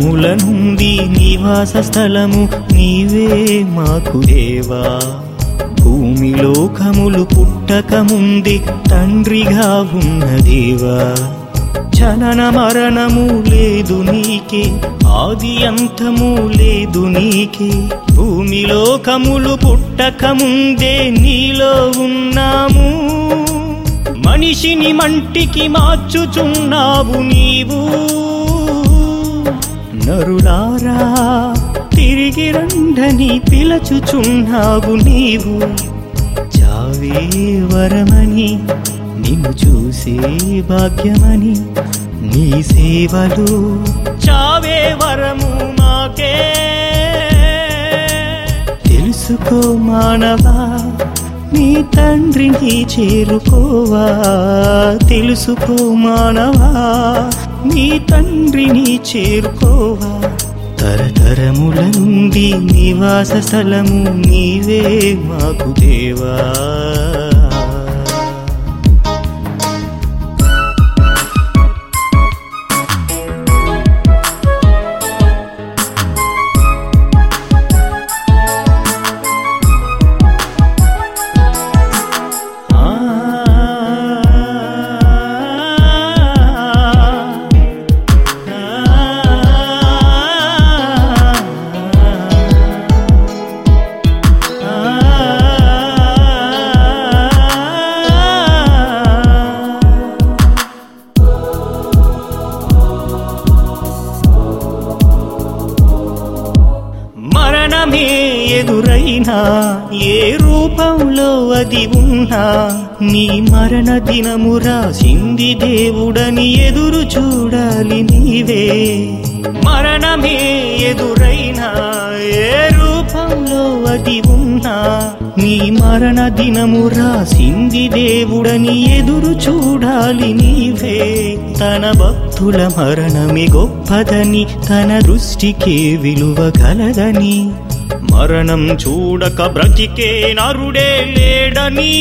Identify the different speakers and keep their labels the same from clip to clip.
Speaker 1: తరతరముల నుండి నివాస స్థలము నీవే మాకు దేవా. భూమి లోకములు పుట్టక తండ్రిగా ఉన్న దేవా. జనన మరణము లేదు నీకే ఆది అంతము లేదు నీకే. భూమి లోకములు పుట్టక ముందే నీలో ఉన్నాము. మనిషిని మంటికి మార్చుచున్నావు నీవు. నరులారా తిరిగి రండని పిలచుచున్నావు నీవు. చావే వరమని నిన్ను చూసే భాగ్యమని నీ సేవలు చావే వరము మాకే. తెలుసుకో మానవా నీ తండ్రిని చేరుకోవా. తెలుసుకో మానవా నీ తండ్రిని చేరుకోవా? తరతరములంది నివాస స్థలము నీవే మాకు దేవా. ఎదురైనా ఏ రూపంలో అది ఉన్నా నీ మరణ దినము రాసింది దేవుడని ఎదురు చూడాలి నీవే. మరణమే ఎదురైనా ఏ రూపంలో అది ఉన్నా నీ మరణ దినము రాసింది దేవుడని ఎదురు చూడాలి నీవే. తన భక్తుల మరణమే గొప్పదని తన దృష్టికే విలువ కలదని మరణం చూడక బ్రతికే నరుడే లేడని.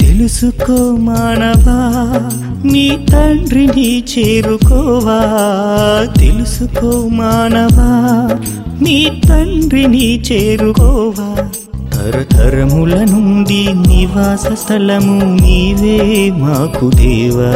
Speaker 1: తెలుసుకో మానవా నీ తండ్రిని చేరుకోవా. తెలుసుకో మానవా నీ తండ్రిని చేరుకోవా. తరతరముల నుండి నివాస స్థలము నీవే మాకు దేవా.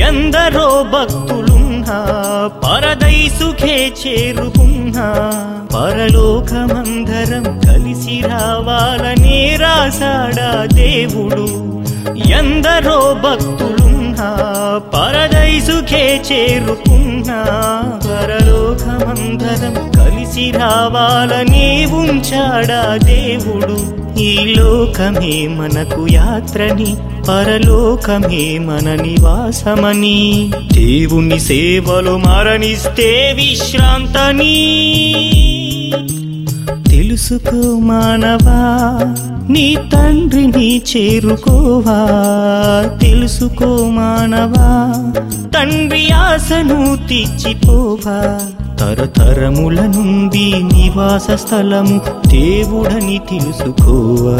Speaker 1: ఎందరో భక్తులున్నా పరదైసుఖే చేరుకున్నా పరలోకమందరం కలిసి రావాలనే రాసాడా దేవుడు? ఎందరో భక్తులున్నా పరదైసుఖే చేరుకున్నా పరలోకమందరం కలిసి రావాలని ఉంచాడా దేవుడు? ఈ లోకమే మనకు యాత్రని పరలోకమే మన నివాసమని. దేవుని సేవలు మరణిస్తే విశ్రాంతని. తెలుసుకో మానవా నీ తండ్రిని చేరుకోవా తెలుసుకో మానవా? తండ్రి ఆశను తీర్చిపోవా? తరతరముల నుండి నివాస స్థలము దేవుడని తెలుసుకోవా?